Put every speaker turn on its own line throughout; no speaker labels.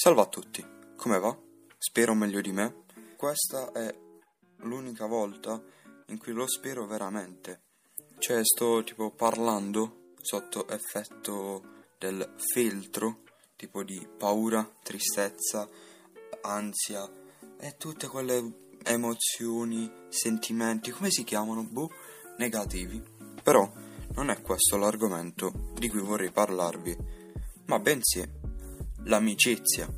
Salve a tutti, come va? Spero meglio di me. Questa è l'unica volta in cui lo spero veramente. Cioè, sto tipo parlando sotto effetto del filtro, tipo di paura, tristezza, ansia e tutte quelle emozioni, sentimenti, come si chiamano? Boh, negativi. Però non è questo l'argomento di cui vorrei parlarvi, ma bensì l'amicizia.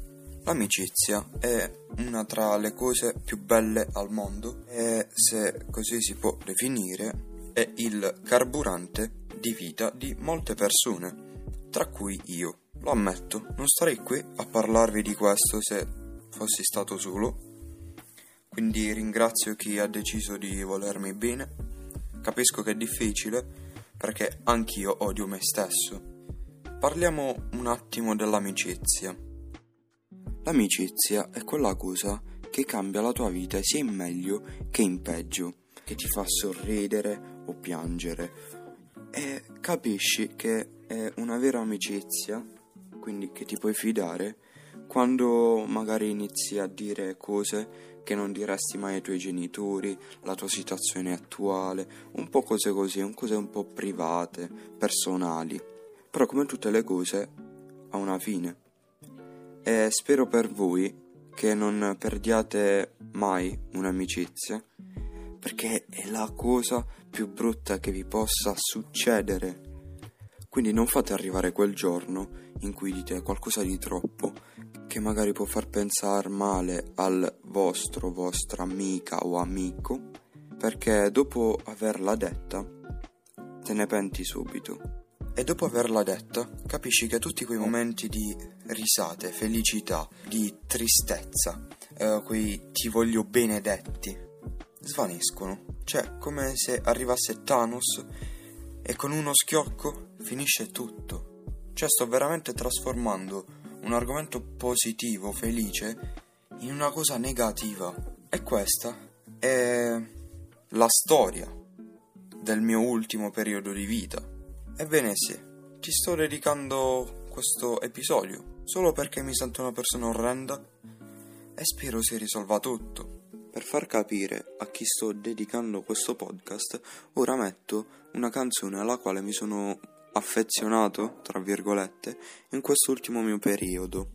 L'amicizia è una tra le cose più belle al mondo e, se così si può definire, è il carburante di vita di molte persone, tra cui io. Lo ammetto, non starei qui a parlarvi di questo se fossi stato solo. Quindi ringrazio chi ha deciso di volermi bene. Capisco che è difficile perché anch'io odio me stesso Parliamo un attimo dell'amicizia. L'amicizia è quella cosa che cambia la tua vita sia in meglio che in peggio, che ti fa sorridere o piangere. E capisci che è una vera amicizia, quindi che ti puoi fidare, quando magari inizi a dire cose che non diresti mai ai tuoi genitori, la tua situazione attuale, un po' cose così, cose un po' private, personali. Però come tutte le cose ha una fine. E spero per voi che non perdiate mai un'amicizia, perché è la cosa più brutta che vi possa succedere. Quindi non fate arrivare quel giorno in cui dite qualcosa di troppo che magari può far pensare male al vostro, vostra amica o amico, perché dopo averla detta te ne penti subito. E dopo averla detta, capisci che tutti quei momenti di risate, felicità, di tristezza, eh, quei ti voglio benedetti, svaniscono. Cioè, come se arrivasse Thanos e con uno schiocco finisce tutto. Cioè, sto veramente trasformando un argomento positivo, felice, in una cosa negativa. E questa è la storia del mio ultimo periodo di vita. Ebbene sì, ti sto dedicando questo episodio solo perché mi sento una persona orrenda e spero si risolva tutto. Per far capire a chi sto dedicando questo podcast, ora metto una canzone alla quale mi sono affezionato, tra virgolette, in quest'ultimo mio periodo.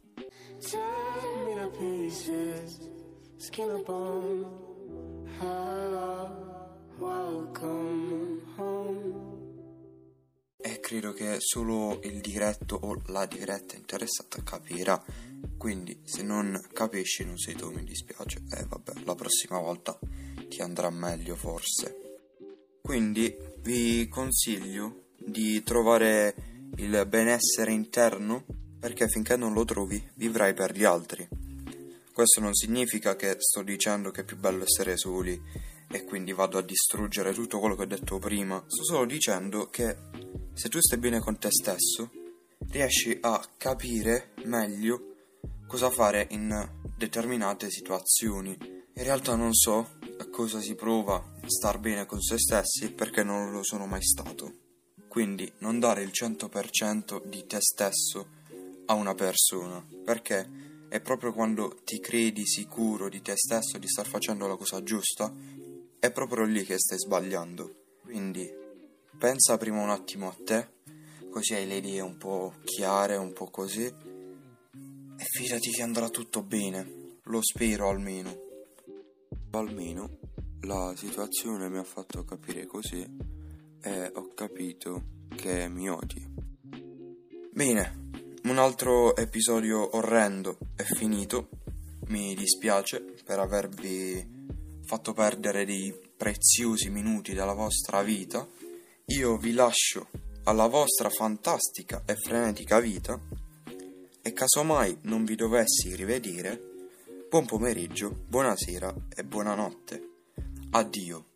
Credo che solo il diretto o la diretta interessata capirà. Quindi, se non capisci, non sei tu, mi dispiace. E eh, vabbè, la prossima volta ti andrà meglio, forse. Quindi, vi consiglio di trovare il benessere interno perché finché non lo trovi vivrai per gli altri. Questo non significa che sto dicendo che è più bello essere soli e quindi vado a distruggere tutto quello che ho detto prima. Sto solo dicendo che se tu stai bene con te stesso, riesci a capire meglio cosa fare in determinate situazioni. In realtà non so cosa si prova a star bene con se stessi perché non lo sono mai stato. Quindi non dare il 100% di te stesso a una persona, perché è proprio quando ti credi sicuro di te stesso di star facendo la cosa giusta, è proprio lì che stai sbagliando. Quindi pensa prima un attimo a te, così hai le idee un po' chiare, un po' così, e fidati che andrà tutto bene, lo spero almeno. Almeno la situazione mi ha fatto capire così e ho capito che mi odi. Bene, un altro episodio orrendo è finito. Mi dispiace per avervi fatto perdere dei preziosi minuti della vostra vita io vi lascio alla vostra fantastica e frenetica vita e casomai non vi dovessi rivedere, buon pomeriggio, buonasera e buonanotte. Addio.